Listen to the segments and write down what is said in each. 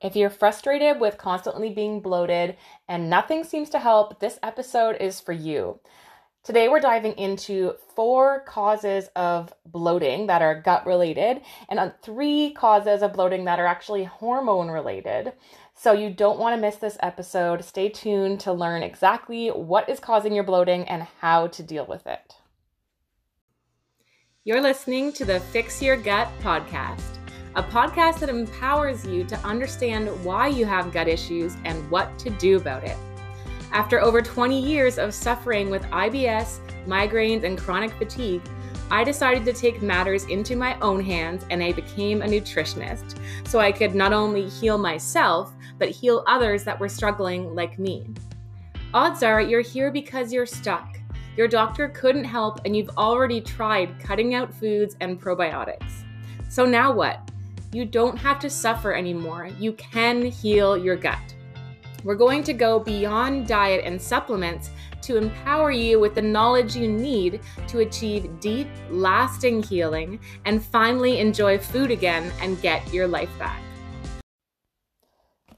If you're frustrated with constantly being bloated and nothing seems to help, this episode is for you. Today, we're diving into four causes of bloating that are gut related and on three causes of bloating that are actually hormone related. So, you don't want to miss this episode. Stay tuned to learn exactly what is causing your bloating and how to deal with it. You're listening to the Fix Your Gut podcast, a podcast that empowers you to understand why you have gut issues and what to do about it. After over 20 years of suffering with IBS, migraines, and chronic fatigue, I decided to take matters into my own hands and I became a nutritionist so I could not only heal myself, but heal others that were struggling like me. Odds are you're here because you're stuck your doctor couldn't help, and you've already tried cutting out foods and probiotics. So now what? You don't have to suffer anymore. You can heal your gut. We're going to go beyond diet and supplements to empower you with the knowledge you need to achieve deep, lasting healing and finally enjoy food again and get your life back.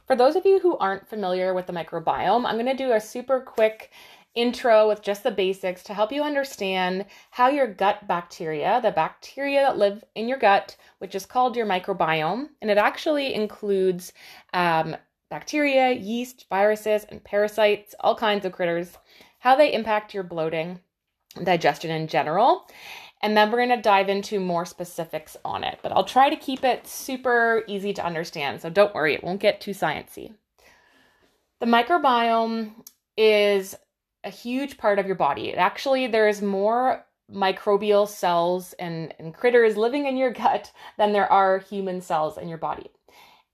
For those of you who aren't familiar with the microbiome, I'm going to do a super quick intro with just the basics to help you understand how your gut bacteria, the bacteria that live in your gut, which is called your microbiome, and it actually includes um, bacteria, yeast, viruses, and parasites, all kinds of critters, how they impact your bloating digestion in general. And then we're going to dive into more specifics on it. But I'll try to keep it super easy to understand. So don't worry, it won't get too sciencey. The microbiome is a huge part of your body. Actually, there's more microbial cells and, and critters living in your gut than there are human cells in your body.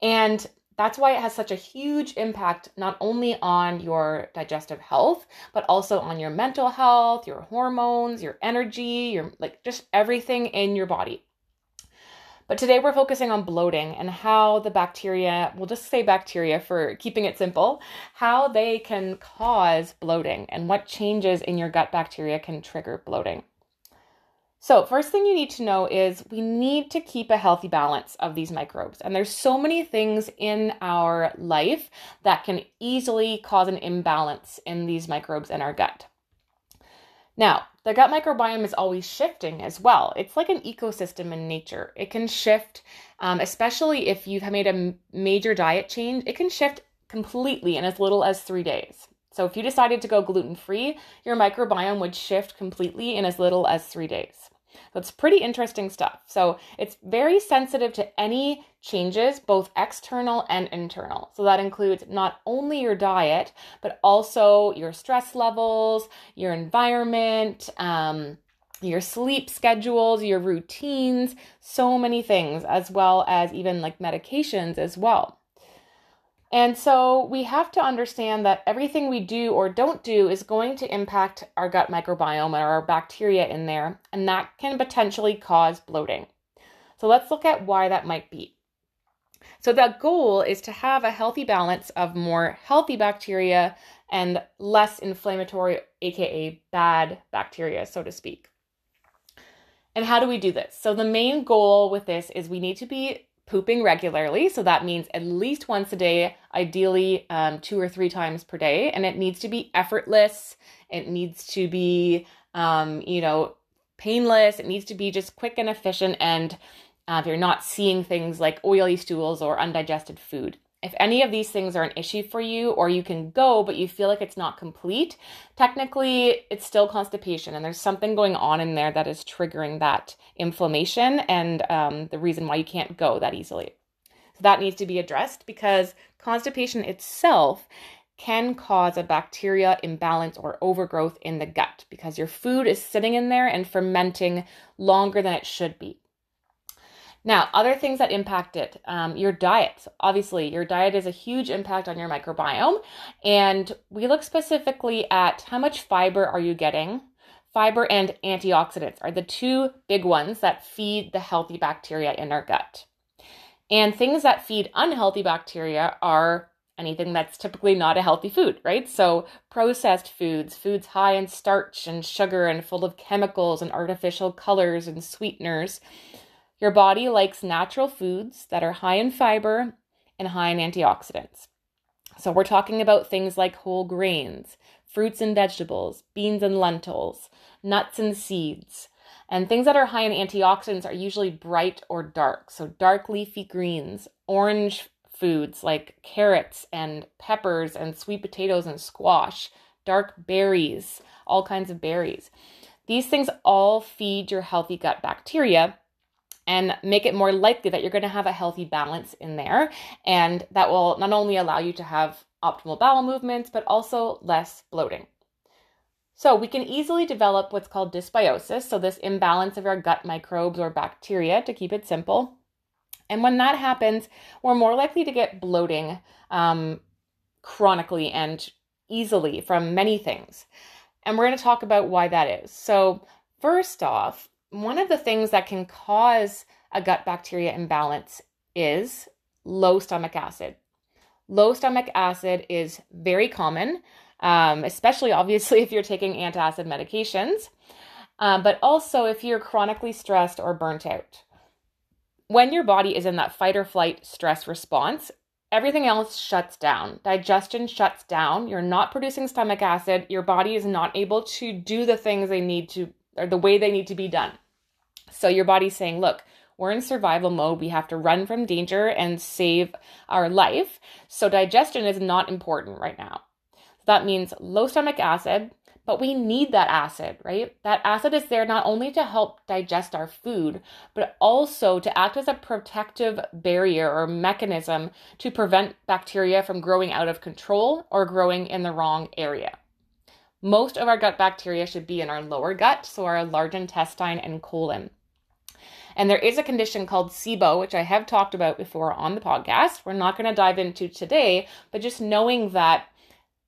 And that's why it has such a huge impact not only on your digestive health but also on your mental health your hormones your energy your like just everything in your body but today we're focusing on bloating and how the bacteria, we'll just say bacteria for keeping it simple, how they can cause bloating and what changes in your gut bacteria can trigger bloating. So, first thing you need to know is we need to keep a healthy balance of these microbes. And there's so many things in our life that can easily cause an imbalance in these microbes in our gut. Now, the gut microbiome is always shifting as well. It's like an ecosystem in nature. It can shift, um, especially if you've made a major diet change, it can shift completely in as little as three days. So, if you decided to go gluten free, your microbiome would shift completely in as little as three days. It's pretty interesting stuff. So it's very sensitive to any changes, both external and internal. So that includes not only your diet, but also your stress levels, your environment, um, your sleep schedules, your routines, so many things, as well as even like medications as well. And so we have to understand that everything we do or don't do is going to impact our gut microbiome or our bacteria in there, and that can potentially cause bloating. So let's look at why that might be. So the goal is to have a healthy balance of more healthy bacteria and less inflammatory, aka bad bacteria, so to speak. And how do we do this? So the main goal with this is we need to be pooping regularly. So that means at least once a day, ideally um, two or three times per day. And it needs to be effortless. It needs to be, um, you know, painless. It needs to be just quick and efficient. And uh, you're not seeing things like oily stools or undigested food. If any of these things are an issue for you, or you can go, but you feel like it's not complete, technically it's still constipation, and there's something going on in there that is triggering that inflammation and um, the reason why you can't go that easily. So that needs to be addressed because constipation itself can cause a bacteria imbalance or overgrowth in the gut because your food is sitting in there and fermenting longer than it should be. Now, other things that impact it, um, your diet. Obviously, your diet is a huge impact on your microbiome. And we look specifically at how much fiber are you getting. Fiber and antioxidants are the two big ones that feed the healthy bacteria in our gut. And things that feed unhealthy bacteria are anything that's typically not a healthy food, right? So, processed foods, foods high in starch and sugar and full of chemicals and artificial colors and sweeteners. Your body likes natural foods that are high in fiber and high in antioxidants. So we're talking about things like whole grains, fruits and vegetables, beans and lentils, nuts and seeds. And things that are high in antioxidants are usually bright or dark. So dark leafy greens, orange foods like carrots and peppers and sweet potatoes and squash, dark berries, all kinds of berries. These things all feed your healthy gut bacteria and make it more likely that you're going to have a healthy balance in there. And that will not only allow you to have optimal bowel movements, but also less bloating. So, we can easily develop what's called dysbiosis, so this imbalance of our gut microbes or bacteria, to keep it simple. And when that happens, we're more likely to get bloating um, chronically and easily from many things. And we're going to talk about why that is. So, first off, one of the things that can cause a gut bacteria imbalance is low stomach acid. Low stomach acid is very common um, especially obviously if you're taking antacid medications, um, but also if you're chronically stressed or burnt out. When your body is in that fight or flight stress response, everything else shuts down. Digestion shuts down. You're not producing stomach acid. Your body is not able to do the things they need to, or the way they need to be done. So your body's saying, look, we're in survival mode. We have to run from danger and save our life. So digestion is not important right now. That means low stomach acid, but we need that acid, right? That acid is there not only to help digest our food, but also to act as a protective barrier or mechanism to prevent bacteria from growing out of control or growing in the wrong area. Most of our gut bacteria should be in our lower gut, so our large intestine and colon. And there is a condition called SIBO, which I have talked about before on the podcast. We're not going to dive into today, but just knowing that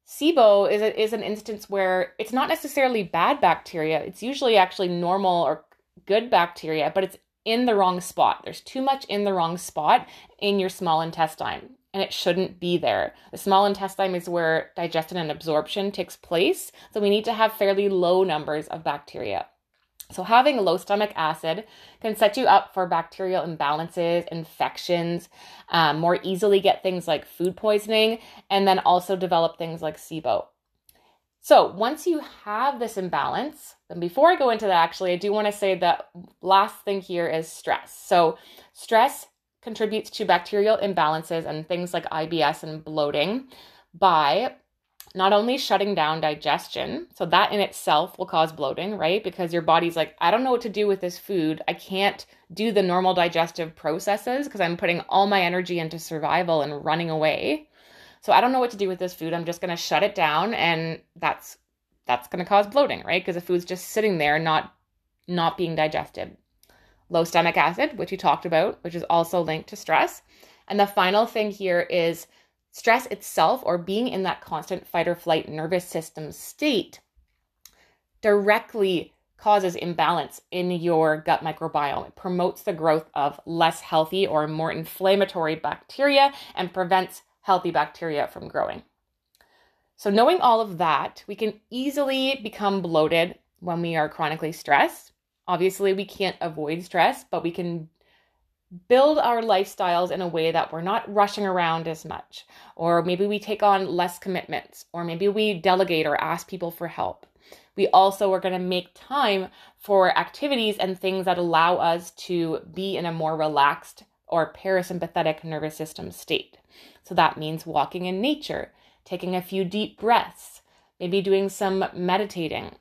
SIBO is, a, is an instance where it's not necessarily bad bacteria. It's usually actually normal or good bacteria, but it's in the wrong spot. There's too much in the wrong spot in your small intestine, and it shouldn't be there. The small intestine is where digestion and absorption takes place, so we need to have fairly low numbers of bacteria. So, having low stomach acid can set you up for bacterial imbalances, infections, um, more easily get things like food poisoning, and then also develop things like SIBO. So, once you have this imbalance, and before I go into that, actually, I do want to say that last thing here is stress. So, stress contributes to bacterial imbalances and things like IBS and bloating by not only shutting down digestion, so that in itself will cause bloating, right? Because your body's like, I don't know what to do with this food. I can't do the normal digestive processes because I'm putting all my energy into survival and running away. So I don't know what to do with this food. I'm just going to shut it down and that's that's going to cause bloating, right? Because the food's just sitting there not not being digested. Low stomach acid, which we talked about, which is also linked to stress. And the final thing here is Stress itself, or being in that constant fight or flight nervous system state, directly causes imbalance in your gut microbiome. It promotes the growth of less healthy or more inflammatory bacteria and prevents healthy bacteria from growing. So, knowing all of that, we can easily become bloated when we are chronically stressed. Obviously, we can't avoid stress, but we can build our lifestyles in a way that we're not rushing around as much, or maybe we take on less commitments, or maybe we delegate or ask people for help. We also are going to make time for activities and things that allow us to be in a more relaxed or parasympathetic nervous system state. So that means walking in nature, taking a few deep breaths, maybe doing some meditating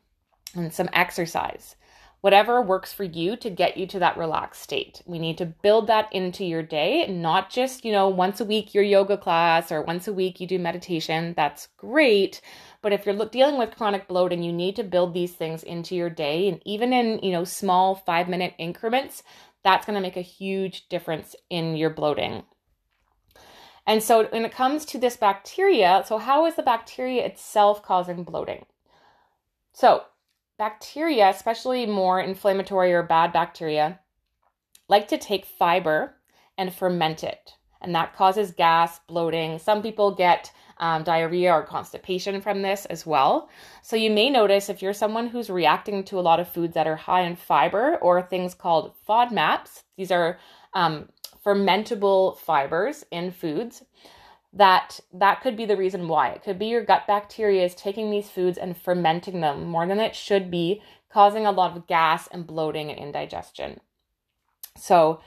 and some exercise whatever works for you to get you to that relaxed state. We need to build that into your day, not just, you know, once a week your yoga class or once a week you do meditation. That's great. But if you're dealing with chronic bloating, you need to build these things into your day. And even in, you know, small five minute increments, that's going to make a huge difference in your bloating. And so when it comes to this bacteria, so how is the bacteria itself causing bloating? So bacteria, especially more inflammatory or bad bacteria, like to take fiber and ferment it. And that causes gas, bloating. Some people get um, diarrhea or constipation from this as well. So you may notice if you're someone who's reacting to a lot of foods that are high in fiber or things called FODMAPs, these are um, fermentable fibers in foods that that could be the reason why. It could be your gut bacteria is taking these foods and fermenting them more than it should be causing a lot of gas and bloating and indigestion. So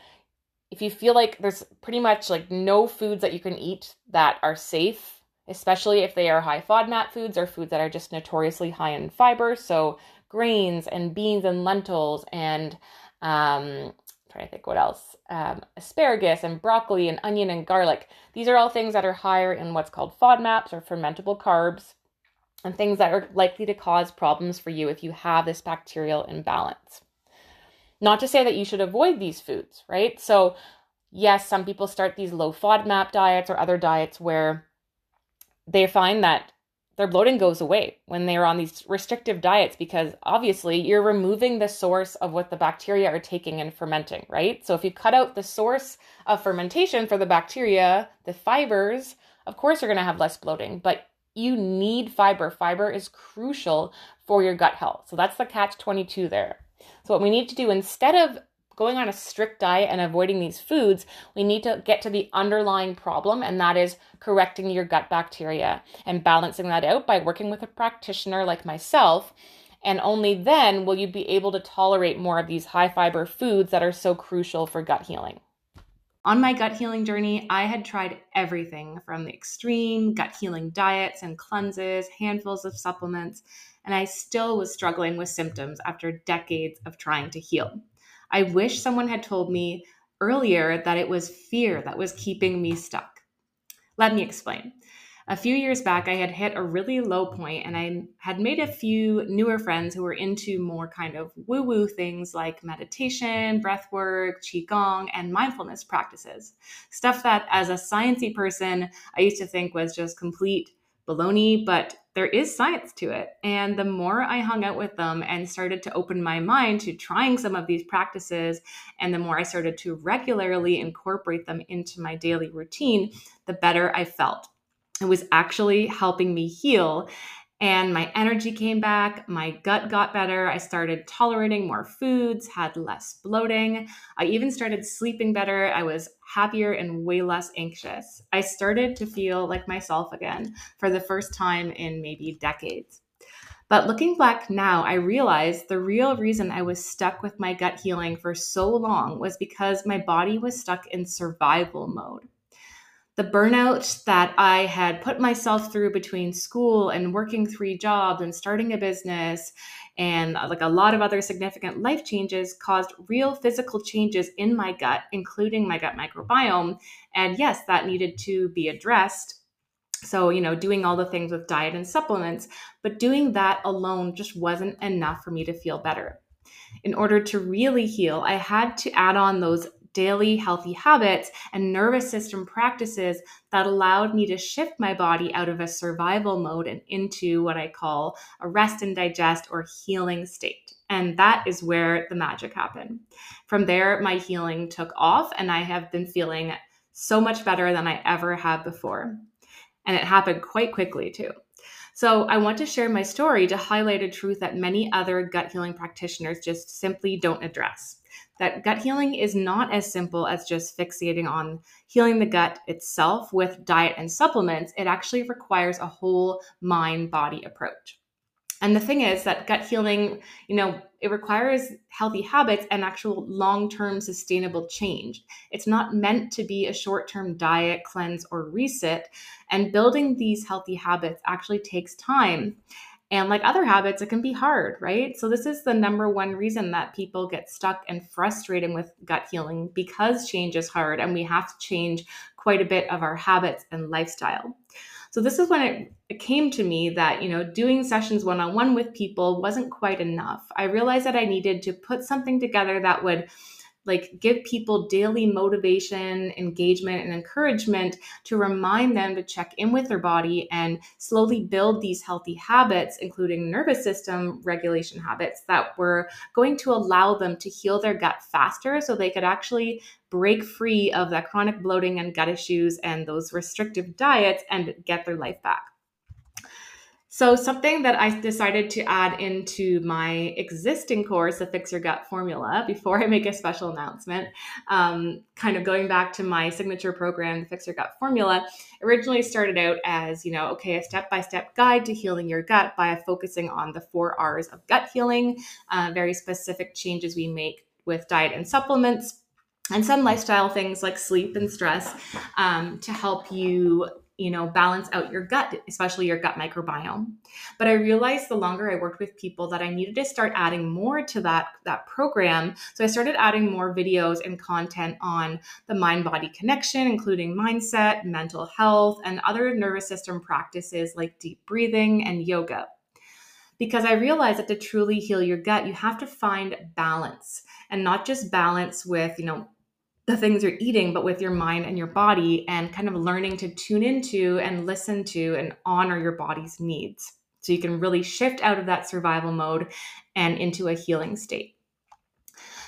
if you feel like there's pretty much like no foods that you can eat that are safe especially if they are high FODMAP foods or foods that are just notoriously high in fiber so grains and beans and lentils and um, trying to think what else. Um, asparagus and broccoli and onion and garlic. These are all things that are higher in what's called fodmaps or fermentable carbs and things that are likely to cause problems for you if you have this bacterial imbalance. Not to say that you should avoid these foods right? So yes some people start these low fodmap diets or other diets where they find that their bloating goes away when they're on these restrictive diets because obviously you're removing the source of what the bacteria are taking and fermenting, right? So if you cut out the source of fermentation for the bacteria, the fibers, of course you're going to have less bloating, but you need fiber. Fiber is crucial for your gut health. So that's the catch 22 there. So what we need to do instead of going on a strict diet and avoiding these foods, we need to get to the underlying problem, and that is correcting your gut bacteria and balancing that out by working with a practitioner like myself. And only then will you be able to tolerate more of these high fiber foods that are so crucial for gut healing. On my gut healing journey, I had tried everything from the extreme gut healing diets and cleanses, handfuls of supplements, and I still was struggling with symptoms after decades of trying to heal. I wish someone had told me earlier that it was fear that was keeping me stuck. Let me explain. A few years back, I had hit a really low point and I had made a few newer friends who were into more kind of woo woo things like meditation, breath work, Qigong, and mindfulness practices. Stuff that, as a sciencey person, I used to think was just complete baloney, but there is science to it. And the more I hung out with them and started to open my mind to trying some of these practices, and the more I started to regularly incorporate them into my daily routine, the better I felt. It was actually helping me heal and my energy came back. My gut got better. I started tolerating more foods, had less bloating. I even started sleeping better. I was happier and way less anxious. I started to feel like myself again for the first time in maybe decades. But looking back now, I realized the real reason I was stuck with my gut healing for so long was because my body was stuck in survival mode the burnout that I had put myself through between school and working three jobs and starting a business and uh, like a lot of other significant life changes caused real physical changes in my gut, including my gut microbiome. And yes, that needed to be addressed. So, you know, doing all the things with diet and supplements, but doing that alone just wasn't enough for me to feel better. In order to really heal, I had to add on those daily healthy habits and nervous system practices that allowed me to shift my body out of a survival mode and into what I call a rest and digest or healing state. And that is where the magic happened. From there, my healing took off, and I have been feeling so much better than I ever have before. And it happened quite quickly, too. So, I want to share my story to highlight a truth that many other gut healing practitioners just simply don't address that gut healing is not as simple as just fixating on healing the gut itself with diet and supplements. It actually requires a whole mind body approach. And the thing is that gut healing, you know, it requires healthy habits and actual long term sustainable change. It's not meant to be a short term diet, cleanse, or reset. And building these healthy habits actually takes time. And like other habits, it can be hard, right? So, this is the number one reason that people get stuck and frustrated with gut healing because change is hard and we have to change quite a bit of our habits and lifestyle. So, this is when it, it came to me that, you know, doing sessions one on one with people wasn't quite enough. I realized that I needed to put something together that would like give people daily motivation, engagement, and encouragement to remind them to check in with their body and slowly build these healthy habits, including nervous system regulation habits that were going to allow them to heal their gut faster so they could actually break free of that chronic bloating and gut issues and those restrictive diets and get their life back. So, something that I decided to add into my existing course, the Fix Your Gut Formula, before I make a special announcement, um, kind of going back to my signature program, the Fix Your Gut Formula, originally started out as, you know, okay, a step by step guide to healing your gut by focusing on the four R's of gut healing, uh, very specific changes we make with diet and supplements and some lifestyle things like sleep and stress um, to help you you know balance out your gut especially your gut microbiome. But i realized the longer i worked with people that i needed to start adding more to that that program. So i started adding more videos and content on the mind body connection including mindset mental health and other nervous system practices like deep breathing and yoga. Because I realized that to truly heal your gut, you have to find balance and not just balance with, you know, the things you're eating, but with your mind and your body, and kind of learning to tune into and listen to and honor your body's needs. So you can really shift out of that survival mode and into a healing state.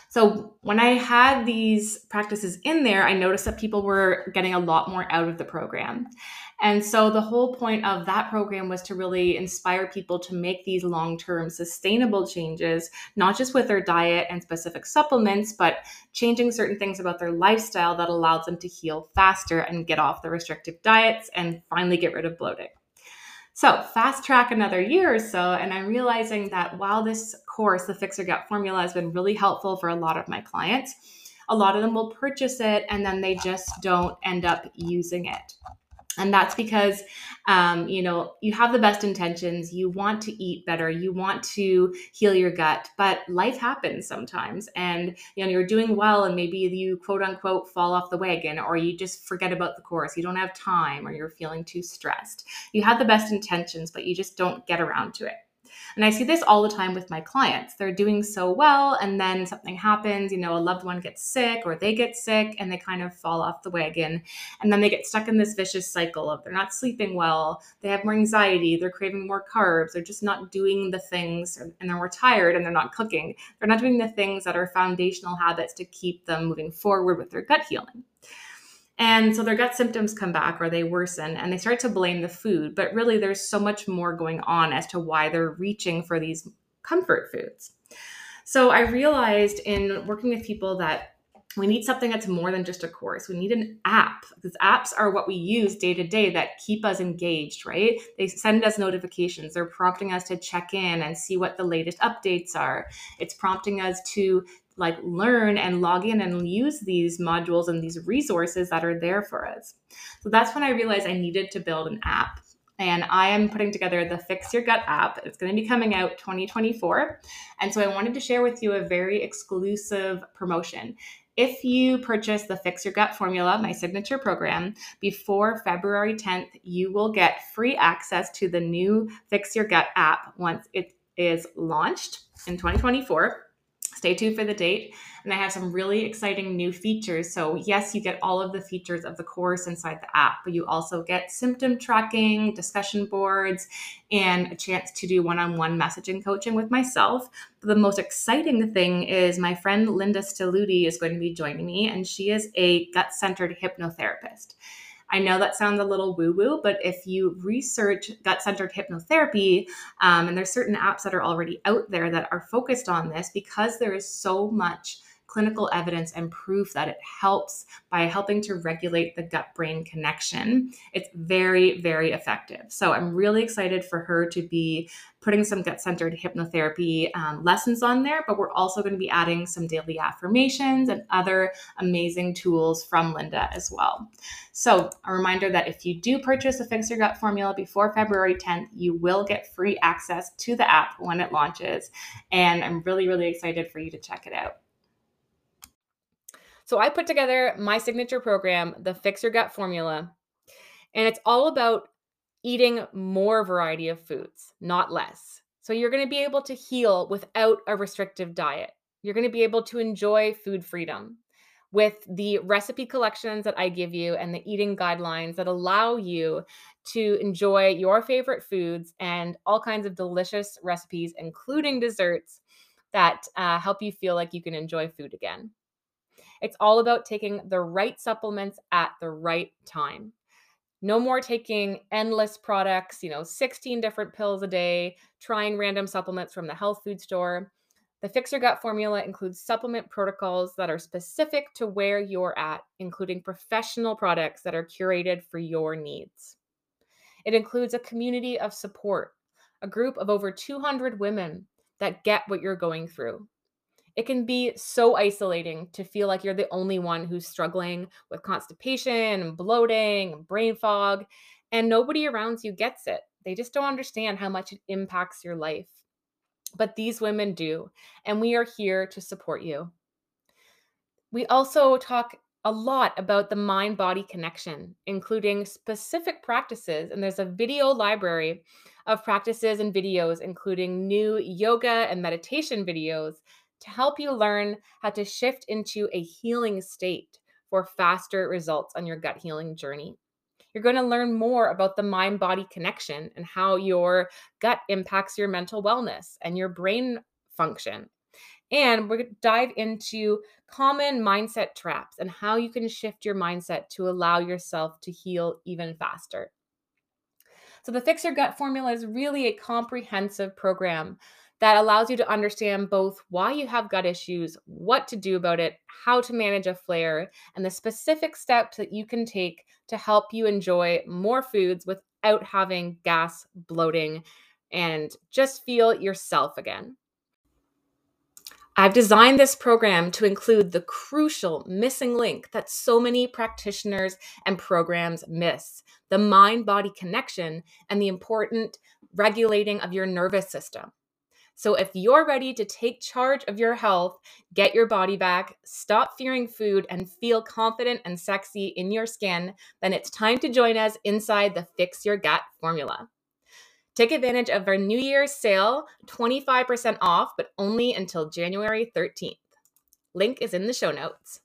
So when I had these practices in there, I noticed that people were getting a lot more out of the program. And so the whole point of that program was to really inspire people to make these long term sustainable changes, not just with their diet and specific supplements, but changing certain things about their lifestyle that allows them to heal faster and get off the restrictive diets and finally get rid of bloating. So, fast track another year or so, and I'm realizing that while this course, the Fix Your Gut Formula, has been really helpful for a lot of my clients, a lot of them will purchase it and then they just don't end up using it and that's because um, you know you have the best intentions you want to eat better you want to heal your gut but life happens sometimes. And you know you're doing well and maybe you quote unquote fall off the wagon or you just forget about the course you don't have time or you're feeling too stressed. You have the best intentions but you just don't get around to it and I see this all the time with my clients. They're doing so well, and then something happens, you know, a loved one gets sick or they get sick and they kind of fall off the wagon. And then they get stuck in this vicious cycle of they're not sleeping well, they have more anxiety, they're craving more carbs, they're just not doing the things, and they're more tired and they're not cooking. They're not doing the things that are foundational habits to keep them moving forward with their gut healing. And so their gut symptoms come back or they worsen and they start to blame the food. But really, there's so much more going on as to why they're reaching for these comfort foods. So I realized in working with people that we need something that's more than just a course. We need an app because apps are what we use day to day that keep us engaged, right? They send us notifications. They're prompting us to check in and see what the latest updates are. It's prompting us to like learn and log in and use these modules and these resources that are there for us. So that's when I realized I needed to build an app. And I am putting together the Fix Your Gut app. It's going to be coming out 2024. And so I wanted to share with you a very exclusive promotion. If you purchase the Fix Your Gut Formula, my signature program, before February 10th, you will get free access to the new Fix Your Gut app once it is launched in 2024 stay tuned for the date. And I have some really exciting new features. So, yes, you get all of the features of the course inside the app, but you also get symptom tracking, discussion boards, and a chance to do one on one messaging coaching with myself. But the most exciting thing is my friend Linda Stiludi is going to be joining me, and she is a gut centered hypnotherapist. I know that sounds a little woo woo, but if you research gut centered hypnotherapy, um, and there's certain apps that are already out there that are focused on this because there is so much clinical evidence and proof that it helps by helping to regulate the gut brain connection. It's very, very effective. So I'm really excited for her to be putting some gut centered hypnotherapy um, lessons on there, but we're also going to be adding some daily affirmations and other amazing tools from Linda as well. So, a reminder that if you do purchase a Fix Your Gut formula before February 10th, you will get free access to the app when it launches. And I'm really, really excited for you to check it out. So I put together my signature program, the Fix Your Gut Formula, and it's all about eating more variety of foods, not less. So you're going to be able to heal without a restrictive diet. You're going to be able to enjoy food freedom with the recipe collections that I give you and the eating guidelines that allow you to enjoy your favorite foods and all kinds of delicious recipes, including desserts that uh, help you feel like you can enjoy food again. It's all about taking the right supplements at the right time. No more taking endless products, you know, 16 different pills a day, trying random supplements from the health food store. The Fix Your Gut formula includes supplement protocols that are specific to where you're at, including professional products that are curated for your needs. It includes a community of support, a group of over 200 women that get what you're going through. It can be so isolating to feel like you're the only one who's struggling with constipation and bloating brain fog, and nobody around you gets it. They just don't understand how much it impacts your life. But these women do, and we are here to support you. We also talk a lot about the mind body connection, including specific practices. And there's a video library of practices and videos, including new yoga and meditation videos to help you learn how to shift into a healing state for faster results on your gut healing journey. You're going to learn more about the mind body connection and how your gut impacts your mental wellness and your brain function. And we're going to dive into common mindset traps and how you can shift your mindset to allow yourself to heal even faster. So, the Fix Your Gut formula is really a comprehensive program that allows you to understand both why you have gut issues, what to do about it, how to manage a flare, and the specific steps that you can take to help you enjoy more foods without having gas, bloating, and just feel yourself again. I've designed this program to include the crucial missing link that so many practitioners and programs miss the mind body connection and the important regulating of your nervous system. So, if you're ready to take charge of your health, get your body back, stop fearing food, and feel confident and sexy in your skin, then it's time to join us inside the Fix Your Gut formula. Take advantage of our New Year's sale, 25% off, but only until January 13th. Link is in the show notes.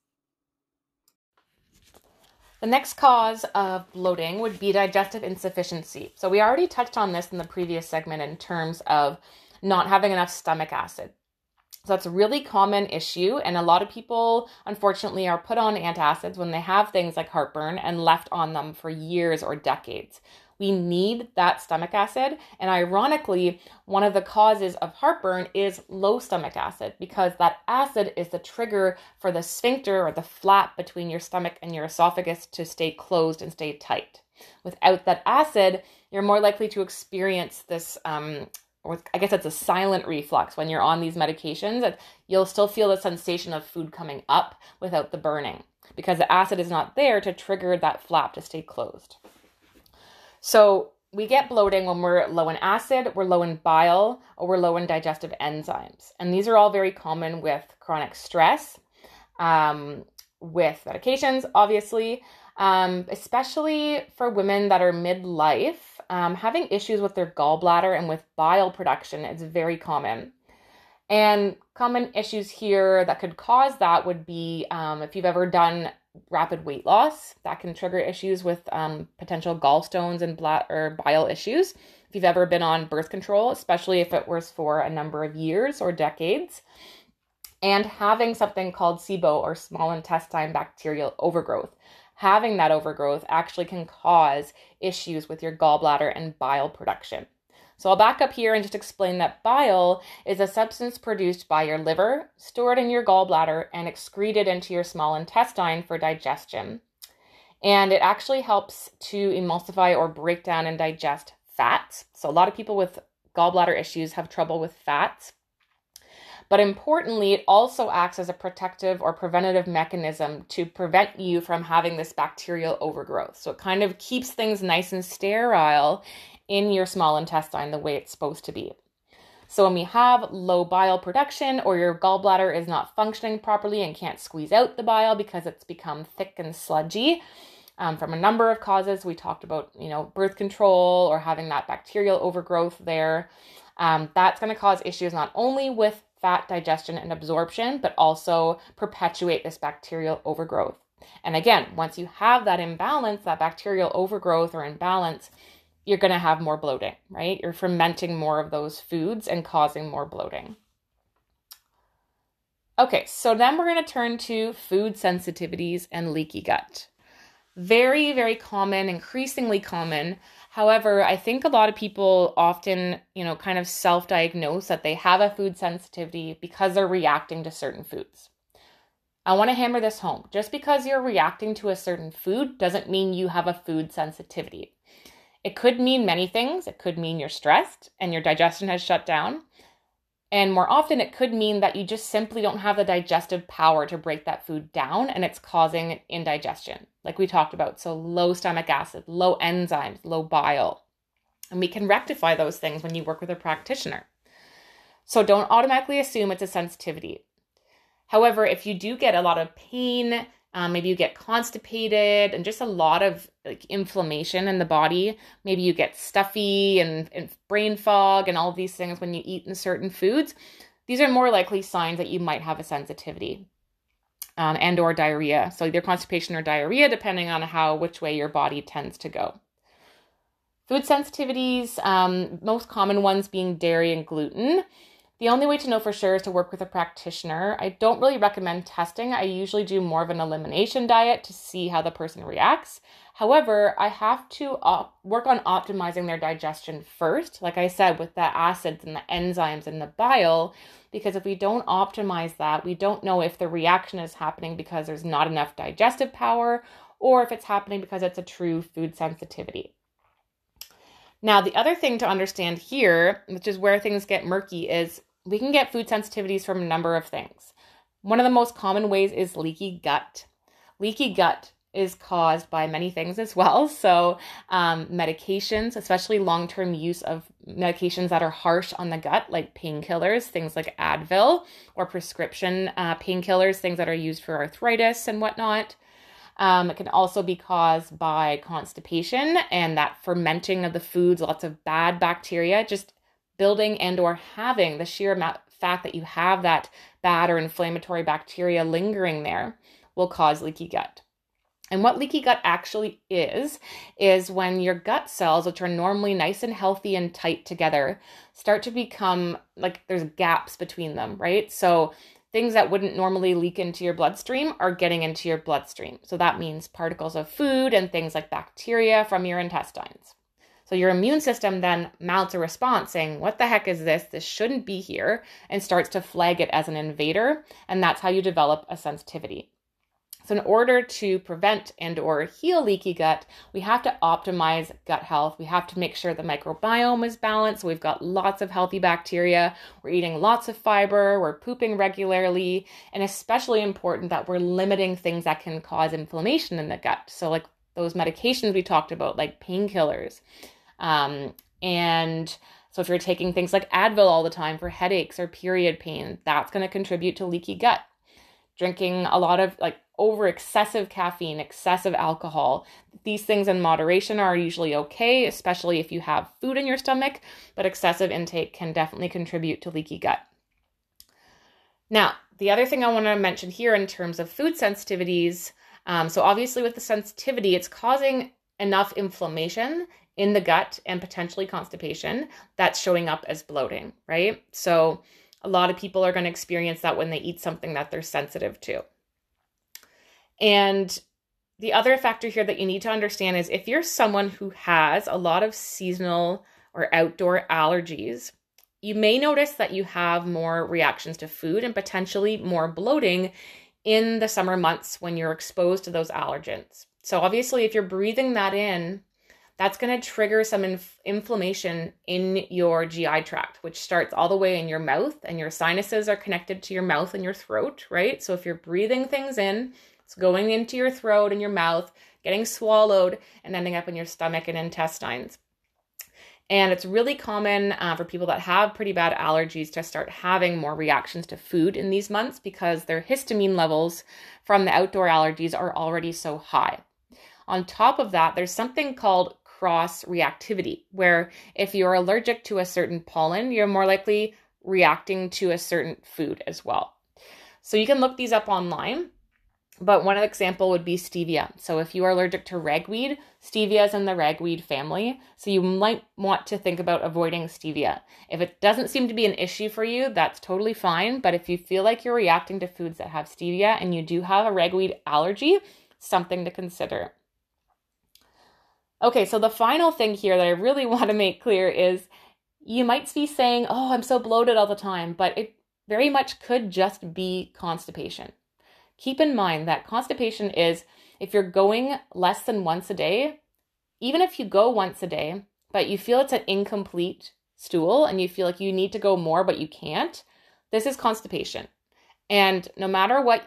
The next cause of bloating would be digestive insufficiency. So, we already touched on this in the previous segment in terms of not having enough stomach acid. So that's a really common issue. And a lot of people, unfortunately, are put on antacids when they have things like heartburn and left on them for years or decades. We need that stomach acid. And ironically, one of the causes of heartburn is low stomach acid because that acid is the trigger for the sphincter or the flap between your stomach and your esophagus to stay closed and stay tight. Without that acid, you're more likely to experience this um, or I guess it's a silent reflux when you're on these medications, you'll still feel the sensation of food coming up without the burning because the acid is not there to trigger that flap to stay closed. So we get bloating when we're low in acid, we're low in bile, or we're low in digestive enzymes. And these are all very common with chronic stress, um, with medications, obviously, um, especially for women that are midlife um, having issues with their gallbladder and with bile production is very common. And common issues here that could cause that would be um, if you've ever done rapid weight loss, that can trigger issues with um, potential gallstones and bla- or bile issues. If you've ever been on birth control, especially if it was for a number of years or decades, and having something called SIBO or small intestine bacterial overgrowth having that overgrowth actually can cause issues with your gallbladder and bile production. So I'll back up here and just explain that bile is a substance produced by your liver, stored in your gallbladder, and excreted into your small intestine for digestion. And it actually helps to emulsify or break down and digest fats. So a lot of people with gallbladder issues have trouble with fats. But importantly, it also acts as a protective or preventative mechanism to prevent you from having this bacterial overgrowth. So it kind of keeps things nice and sterile in your small intestine the way it's supposed to be. So when we have low bile production or your gallbladder is not functioning properly and can't squeeze out the bile because it's become thick and sludgy, um, from a number of causes. We talked about, you know, birth control or having that bacterial overgrowth there. Um, that's going to cause issues not only with fat digestion and absorption, but also perpetuate this bacterial overgrowth. And again, once you have that imbalance, that bacterial overgrowth or imbalance, you're going to have more bloating, right? You're fermenting more of those foods and causing more bloating. Okay, so then we're going to turn to food sensitivities and leaky gut. Very, very common, increasingly common. However, I think a lot of people often, you know, kind of self diagnose that they have a food sensitivity because they're reacting to certain foods. I want to hammer this home. Just because you're reacting to a certain food doesn't mean you have a food sensitivity. It could mean many things. It could mean you're stressed and your digestion has shut down. And more often, it could mean that you just simply don't have the digestive power to break that food down and it's causing indigestion, like we talked about. So, low stomach acid, low enzymes, low bile. And we can rectify those things when you work with a practitioner. So, don't automatically assume it's a sensitivity. However, if you do get a lot of pain, um, maybe you get constipated and just a lot of like inflammation in the body. Maybe you get stuffy and, and brain fog and all these things when you eat in certain foods. These are more likely signs that you might have a sensitivity um, and or diarrhea. So either constipation or diarrhea, depending on how which way your body tends to go. Food sensitivities, um, most common ones being dairy and gluten. The only way to know for sure is to work with a practitioner. I don't really recommend testing. I usually do more of an elimination diet to see how the person reacts. However, I have to op- work on optimizing their digestion first, like I said, with the acids and the enzymes and the bile, because if we don't optimize that, we don't know if the reaction is happening because there's not enough digestive power or if it's happening because it's a true food sensitivity. Now, the other thing to understand here, which is where things get murky, is we can get food sensitivities from a number of things. One of the most common ways is leaky gut. Leaky gut is caused by many things as well. So, um, medications, especially long term use of medications that are harsh on the gut, like painkillers, things like Advil, or prescription uh, painkillers, things that are used for arthritis and whatnot. Um, it can also be caused by constipation and that fermenting of the foods, lots of bad bacteria, just building and or having the sheer amount, fact that you have that bad or inflammatory bacteria lingering there will cause leaky gut. And what leaky gut actually is, is when your gut cells, which are normally nice and healthy and tight together, start to become like there's gaps between them, right? So things that wouldn't normally leak into your bloodstream are getting into your bloodstream. So that means particles of food and things like bacteria from your intestines. So your immune system then mounts a response saying, What the heck is this? This shouldn't be here, and starts to flag it as an invader. And that's how you develop a sensitivity. So in order to prevent and or heal leaky gut, we have to optimize gut health. We have to make sure the microbiome is balanced. We've got lots of healthy bacteria. We're eating lots of fiber. We're pooping regularly. And especially important that we're limiting things that can cause inflammation in the gut. So like those medications we talked about, like painkillers, um, and so if you're taking things like Advil all the time for headaches or period pain, that's going to contribute to leaky gut. Drinking a lot of like over excessive caffeine, excessive alcohol, these things in moderation are usually okay, especially if you have food in your stomach, but excessive intake can definitely contribute to leaky gut. Now, the other thing I want to mention here in terms of food sensitivities um, so, obviously, with the sensitivity, it's causing enough inflammation in the gut and potentially constipation that's showing up as bloating, right? So a lot of people are going to experience that when they eat something that they're sensitive to. And the other factor here that you need to understand is if you're someone who has a lot of seasonal or outdoor allergies, you may notice that you have more reactions to food and potentially more bloating in the summer months when you're exposed to those allergens. So, obviously, if you're breathing that in, that's going to trigger some inf- inflammation in your GI tract, which starts all the way in your mouth, and your sinuses are connected to your mouth and your throat, right? So if you're breathing things in, it's going into your throat and your mouth, getting swallowed, and ending up in your stomach and intestines. And it's really common uh, for people that have pretty bad allergies to start having more reactions to food in these months because their histamine levels from the outdoor allergies are already so high. On top of that, there's something called cross reactivity, where if you're allergic to a certain pollen, you're more likely reacting to a certain food as well. So you can look these up online. But one example would be stevia. So if you are allergic to ragweed, stevia is in the ragweed family. So you might want to think about avoiding stevia. If it doesn't seem to be an issue for you, that's totally fine. But if you feel like you're reacting to foods that have stevia and you do have a ragweed allergy, something to consider. Okay, so the final thing here that I really want to make clear is you might be saying, Oh, I'm so bloated all the time, but it very much could just be constipation. Keep in mind that constipation is if you're going less than once a day, even if you go once a day, but you feel it's an incomplete stool and you feel like you need to go more, but you can't, this is constipation. And no matter what,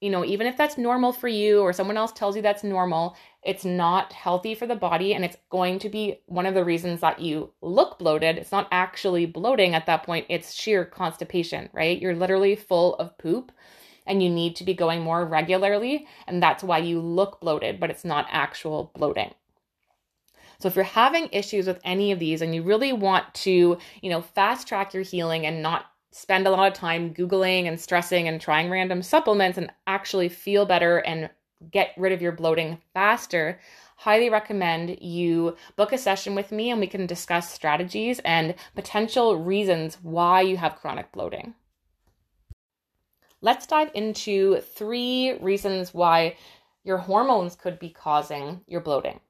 you know, even if that's normal for you or someone else tells you that's normal, it's not healthy for the body and it's going to be one of the reasons that you look bloated. It's not actually bloating at that point, it's sheer constipation, right? You're literally full of poop and you need to be going more regularly. And that's why you look bloated, but it's not actual bloating. So if you're having issues with any of these and you really want to, you know, fast track your healing and not spend a lot of time googling and stressing and trying random supplements and actually feel better and get rid of your bloating faster, highly recommend you book a session with me and we can discuss strategies and potential reasons why you have chronic bloating. Let's dive into three reasons why your hormones could be causing your bloating.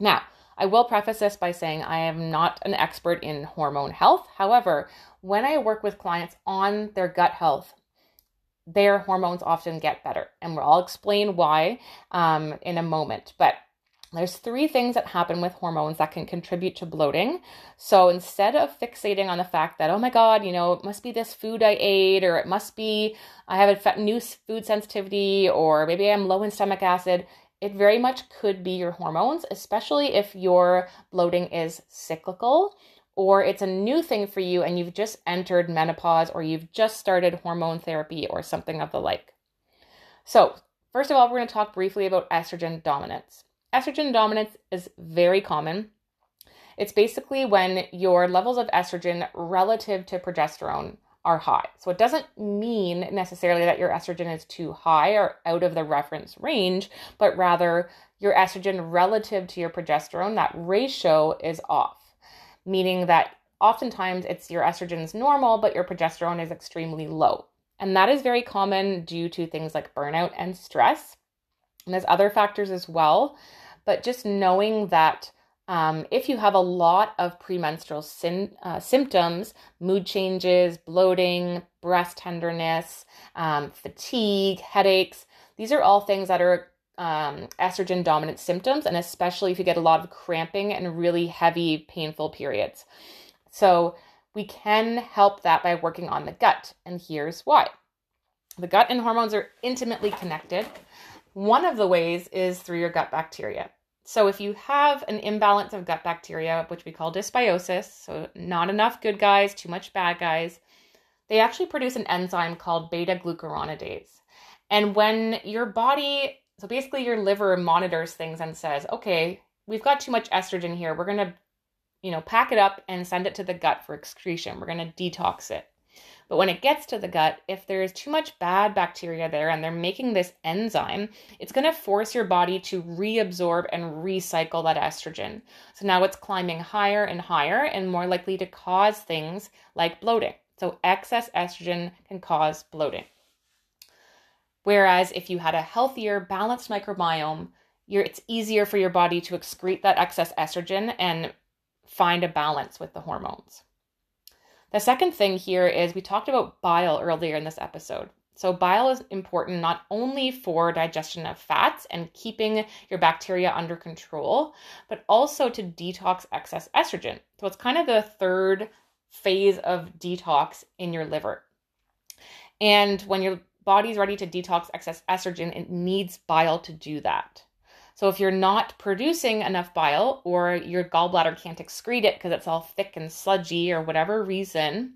Now, I will preface this by saying I am not an expert in hormone health. However, when I work with clients on their gut health, their hormones often get better. And I'll explain why um, in a moment. But there's three things that happen with hormones that can contribute to bloating. So instead of fixating on the fact that, oh my God, you know, it must be this food I ate, or it must be I have a new food sensitivity, or maybe I'm low in stomach acid, it very much could be your hormones, especially if your bloating is cyclical or it's a new thing for you and you've just entered menopause or you've just started hormone therapy or something of the like. So, first of all, we're going to talk briefly about estrogen dominance. Estrogen dominance is very common. It's basically when your levels of estrogen relative to progesterone are high. So it doesn't mean necessarily that your estrogen is too high or out of the reference range, but rather your estrogen relative to your progesterone, that ratio is off, meaning that oftentimes it's your estrogen is normal, but your progesterone is extremely low. And that is very common due to things like burnout and stress. And there's other factors as well. But just knowing that um, if you have a lot of premenstrual sin, uh, symptoms, mood changes, bloating, breast tenderness, um, fatigue, headaches, these are all things that are um, estrogen dominant symptoms, and especially if you get a lot of cramping and really heavy, painful periods. So, we can help that by working on the gut, and here's why. The gut and hormones are intimately connected. One of the ways is through your gut bacteria. So if you have an imbalance of gut bacteria, which we call dysbiosis, so not enough good guys, too much bad guys, they actually produce an enzyme called beta glucuronidase. And when your body, so basically your liver monitors things and says, okay, we've got too much estrogen here. We're going to, you know, pack it up and send it to the gut for excretion. We're going to detox it. But when it gets to the gut, if there's too much bad bacteria there and they're making this enzyme, it's going to force your body to reabsorb and recycle that estrogen. So now it's climbing higher and higher and more likely to cause things like bloating. So excess estrogen can cause bloating. Whereas if you had a healthier, balanced microbiome, it's easier for your body to excrete that excess estrogen and find a balance with the hormones. The second thing here is we talked about bile earlier in this episode. So, bile is important not only for digestion of fats and keeping your bacteria under control, but also to detox excess estrogen. So, it's kind of the third phase of detox in your liver. And when your body's ready to detox excess estrogen, it needs bile to do that. So if you're not producing enough bile or your gallbladder can't excrete it because it's all thick and sludgy or whatever reason,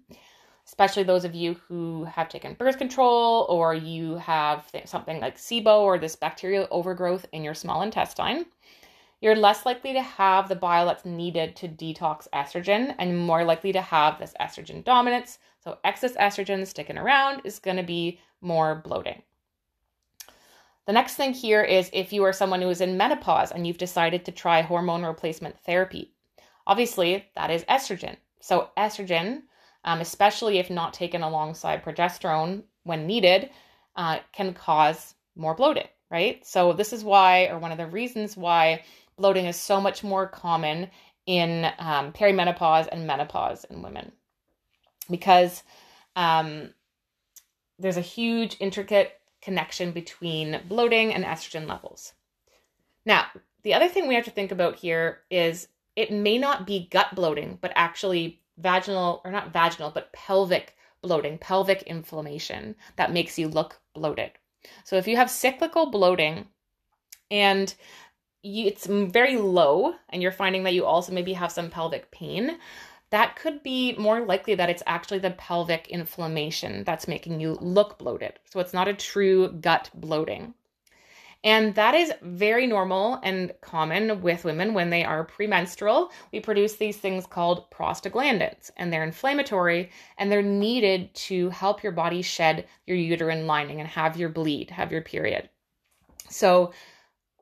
especially those of you who have taken birth control or you have something like SIBO or this bacterial overgrowth in your small intestine, you're less likely to have the bile that's needed to detox estrogen and more likely to have this estrogen dominance. So excess estrogen sticking around is going to be more bloating. The next thing here is if you are someone who is in menopause and you've decided to try hormone replacement therapy. Obviously, that is estrogen. So, estrogen, um, especially if not taken alongside progesterone when needed, uh, can cause more bloating, right? So, this is why, or one of the reasons why bloating is so much more common in um, perimenopause and menopause in women because um, there's a huge intricate connection between bloating and estrogen levels. Now, the other thing we have to think about here is it may not be gut bloating, but actually vaginal, or not vaginal, but pelvic bloating, pelvic inflammation that makes you look bloated. So if you have cyclical bloating and it's very low, and you're finding that you also maybe have some pelvic pain, that could be more likely that it's actually the pelvic inflammation that's making you look bloated. So it's not a true gut bloating. And that is very normal and common with women when they are premenstrual. We produce these things called prostaglandins, and they're inflammatory and they're needed to help your body shed your uterine lining and have your bleed, have your period. So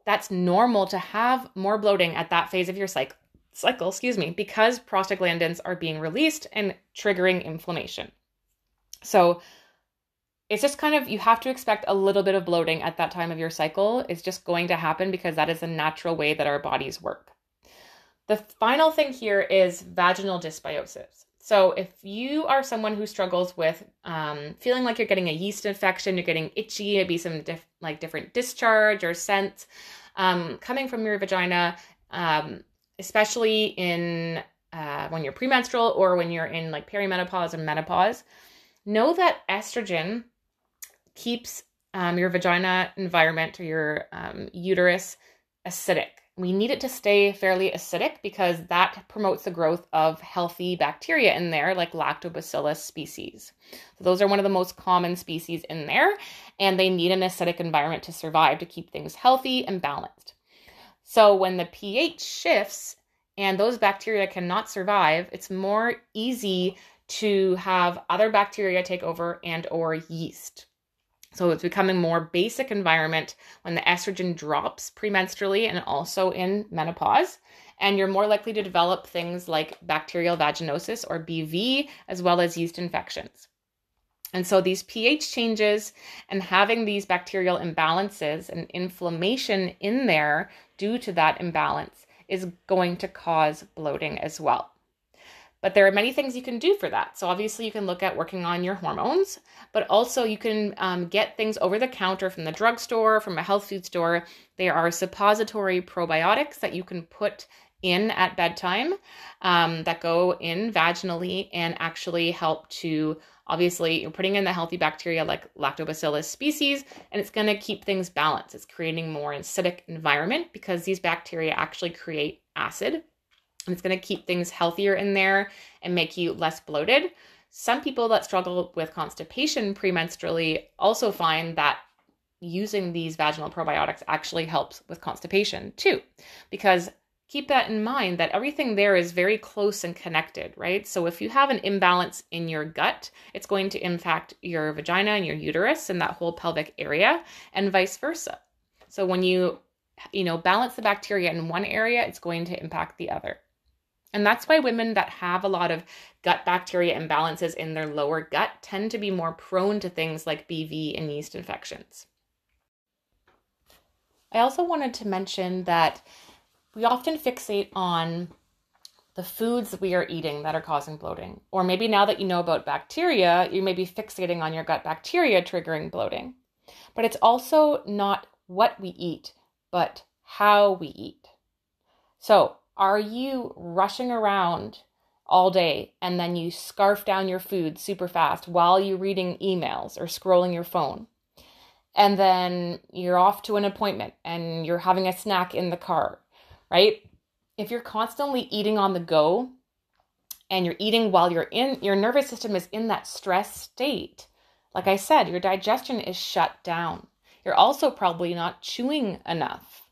that's normal to have more bloating at that phase of your cycle cycle, excuse me, because prostaglandins are being released and triggering inflammation. So it's just kind of you have to expect a little bit of bloating at that time of your cycle. It's just going to happen because that is a natural way that our bodies work. The final thing here is vaginal dysbiosis. So, if you are someone who struggles with um, feeling like you're getting a yeast infection, you're getting itchy, maybe some diff- like different discharge or scent um, coming from your vagina, um, especially in uh, when you're premenstrual or when you're in like perimenopause and menopause, know that estrogen keeps um, your vagina environment or your um, uterus acidic. We need it to stay fairly acidic because that promotes the growth of healthy bacteria in there, like lactobacillus species. So, those are one of the most common species in there, and they need an acidic environment to survive to keep things healthy and balanced. So when the pH shifts and those bacteria cannot survive, it's more easy to have other bacteria take over and or yeast. So it's becoming more basic environment when the estrogen drops premenstrually and also in menopause. And you're more likely to develop things like bacterial vaginosis or BV, as well as yeast infections. And so these pH changes and having these bacterial imbalances and inflammation in there due to that imbalance is going to cause bloating as well. But there are many things you can do for that. So, obviously, you can look at working on your hormones, but also you can um, get things over the counter from the drugstore, from a health food store. There are suppository probiotics that you can put in at bedtime um, that go in vaginally and actually help to Obviously, you're putting in the healthy bacteria like lactobacillus species, and it's going to keep things balanced. It's creating more acidic environment because these bacteria actually create acid. And it's going to keep things healthier in there and make you less bloated. Some people that struggle with constipation premenstrually also find that using these vaginal probiotics actually helps with constipation too, because keep that in mind that everything there is very close and connected, right? So if you have an imbalance in your gut, it's going to impact your vagina and your uterus and that whole pelvic area and vice versa. So when you you know balance the bacteria in one area, it's going to impact the other. And that's why women that have a lot of gut bacteria imbalances in their lower gut tend to be more prone to things like BV and yeast infections. I also wanted to mention that we often fixate on the foods we are eating that are causing bloating. Or maybe now that you know about bacteria, you may be fixating on your gut bacteria triggering bloating. But it's also not what we eat, but how we eat. So, are you rushing around all day and then you scarf down your food super fast while you're reading emails or scrolling your phone? And then you're off to an appointment and you're having a snack in the car right? If you're constantly eating on the go and you're eating while you're in, your nervous system is in that stress state. Like I said, your digestion is shut down. You're also probably not chewing enough.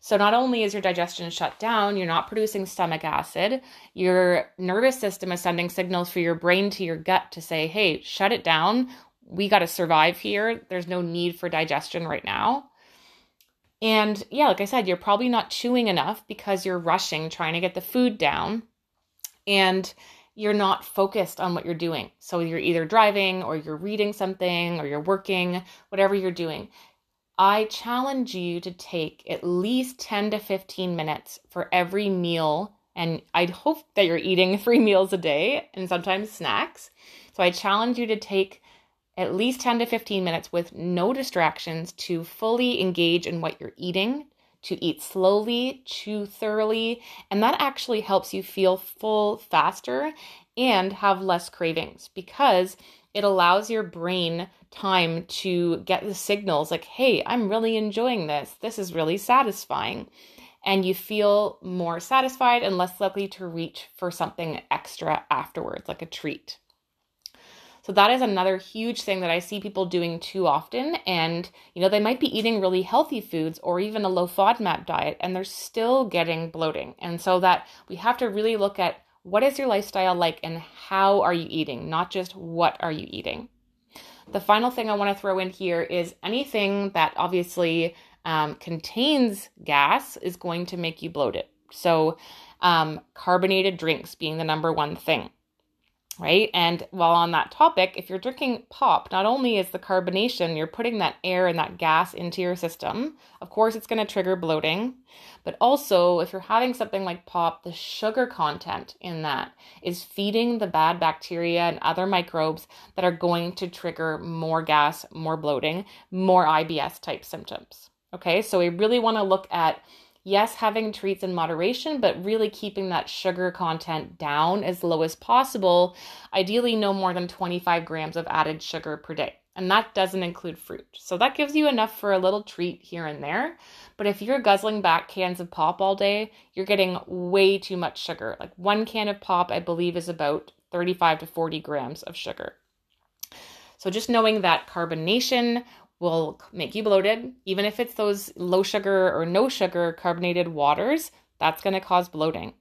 So, not only is your digestion shut down, you're not producing stomach acid, your nervous system is sending signals for your brain to your gut to say, hey, shut it down. We got to survive here. There's no need for digestion right now. And yeah, like I said, you're probably not chewing enough because you're rushing trying to get the food down and you're not focused on what you're doing. So you're either driving or you're reading something or you're working, whatever you're doing. I challenge you to take at least 10 to 15 minutes for every meal. And I'd hope that you're eating three meals a day and sometimes snacks. So I challenge you to take at least 10 to 15 minutes with no distractions to fully engage in what you're eating, to eat slowly, chew thoroughly, and that actually helps you feel full faster and have less cravings because it allows your brain time to get the signals like, hey, I'm really enjoying this. This is really satisfying. And you feel more satisfied and less likely to reach for something extra afterwards, like a treat. So that is another huge thing that I see people doing too often. And, you know, they might be eating really healthy foods or even a low FODMAP diet and they're still getting bloating. And so that we have to really look at what is your lifestyle like and how are you eating, not just what are you eating. The final thing I want to throw in here is anything that obviously um, contains gas is going to make you bloated. So, um, carbonated drinks being the number one thing right? And while on that topic, if you're drinking pop, not only is the carbonation, you're putting that air and that gas into your system. Of course, it's going to trigger bloating, but also if you're having something like pop, the sugar content in that is feeding the bad bacteria and other microbes that are going to trigger more gas, more bloating, more IBS type symptoms. Okay, so we really want to look at yes, having treats in moderation, but really keeping that sugar content down as low as possible. Ideally, no more than 25 grams of added sugar per day. And that doesn't include fruit. So that gives you enough for a little treat here and there. But if you're guzzling back cans of pop all day, you're getting way too much sugar. Like one can of pop, I believe, is about 35 to 40 grams of sugar. So just knowing that carbonation will make you bloated. Even if it's those low sugar or no sugar carbonated waters, that's going to cause bloating.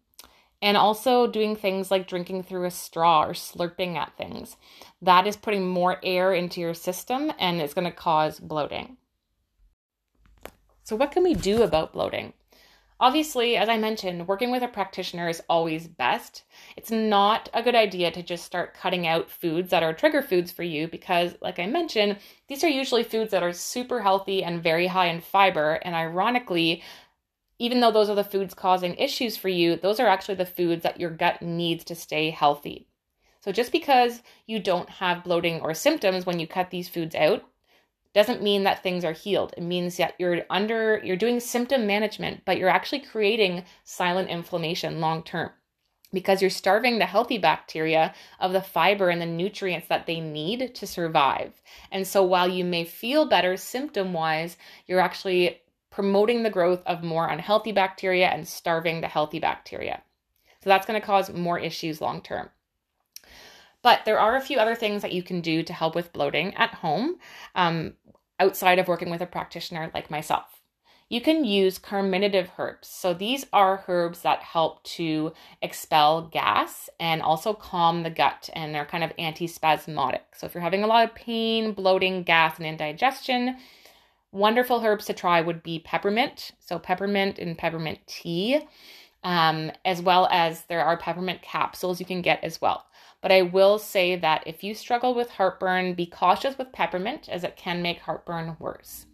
And also doing things like drinking through a straw or slurping at things. That is putting more air into your system and it's going to cause bloating. So, what can we do about bloating? Obviously, as I mentioned, working with a practitioner is always best. It's not a good idea to just start cutting out foods that are trigger foods for you because, like I mentioned, these are usually foods that are super healthy and very high in fiber. And ironically, even though those are the foods causing issues for you, those are actually the foods that your gut needs to stay healthy. So, just because you don't have bloating or symptoms when you cut these foods out doesn't mean that things are healed. It means that you're under you're doing symptom management, but you're actually creating silent inflammation long term because you're starving the healthy bacteria of the fiber and the nutrients that they need to survive. And so while you may feel better symptom wise, you're actually promoting the growth of more unhealthy bacteria and starving the healthy bacteria. So that's going to cause more issues long term. But there are a few other things that you can do to help with bloating at home um, outside of working with a practitioner like myself. You can use carminative herbs. So these are herbs that help to expel gas and also calm the gut and they're kind of antispasmodic. So if you're having a lot of pain, bloating, gas, and indigestion, wonderful herbs to try would be peppermint. So peppermint and peppermint tea, um, as well as there are peppermint capsules you can get as well. But I will say that if you struggle with heartburn, be cautious with peppermint as it can make heartburn worse.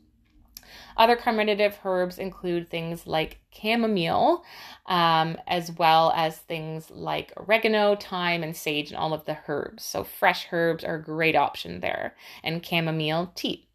Other carminative herbs include things like chamomile, um, as well as things like oregano, thyme, and sage, and all of the herbs. So, fresh herbs are a great option there, and chamomile tea.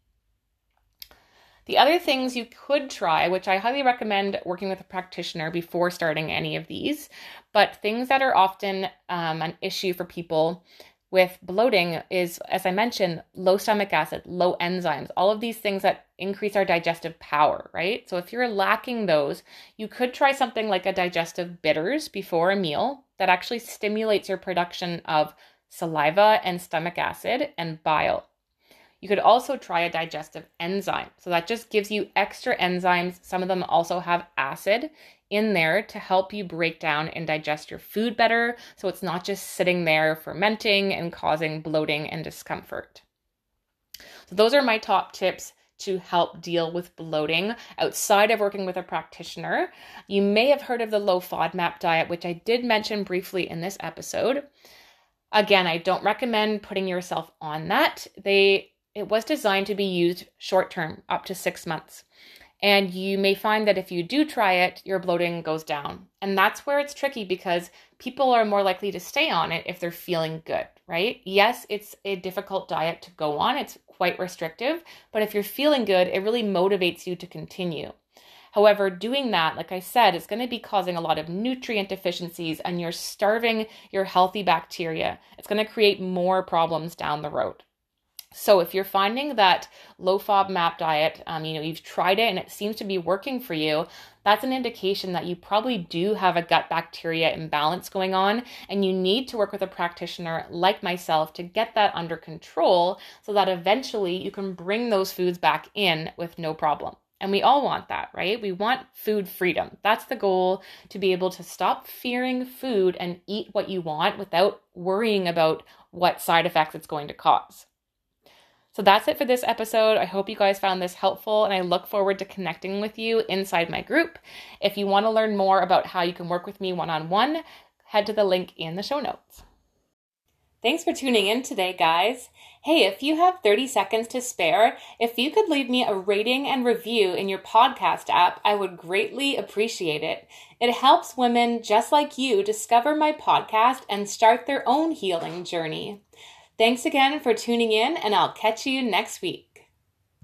The other things you could try, which I highly recommend working with a practitioner before starting any of these, but things that are often um, an issue for people with bloating is, as I mentioned, low stomach acid, low enzymes, all of these things that increase our digestive power, right? So if you're lacking those, you could try something like a digestive bitters before a meal that actually stimulates your production of saliva and stomach acid and bile. You could also try a digestive enzyme. So that just gives you extra enzymes. Some of them also have acid in there to help you break down and digest your food better. So it's not just sitting there fermenting and causing bloating and discomfort. So those are my top tips to help deal with bloating outside of working with a practitioner. You may have heard of the low FODMAP diet, which I did mention briefly in this episode. Again, I don't recommend putting yourself on that. They it was designed to be used short term, up to six months. And you may find that if you do try it, your bloating goes down. And that's where it's tricky because people are more likely to stay on it if they're feeling good, right? Yes, it's a difficult diet to go on, it's quite restrictive, but if you're feeling good, it really motivates you to continue. However, doing that, like I said, is going to be causing a lot of nutrient deficiencies and you're starving your healthy bacteria. It's going to create more problems down the road. So if you're finding that low FODMAP diet, um, you know, you've tried it and it seems to be working for you, that's an indication that you probably do have a gut bacteria imbalance going on and you need to work with a practitioner like myself to get that under control so that eventually you can bring those foods back in with no problem. And we all want that, right? We want food freedom. That's the goal to be able to stop fearing food and eat what you want without worrying about what side effects it's going to cause. So that's it for this episode. I hope you guys found this helpful and I look forward to connecting with you inside my group. If you want to learn more about how you can work with me one on one, head to the link in the show notes. Thanks for tuning in today, guys. Hey, if you have 30 seconds to spare, if you could leave me a rating and review in your podcast app, I would greatly appreciate it. It helps women just like you discover my podcast and start their own healing journey. Thanks again for tuning in, and I'll catch you next week.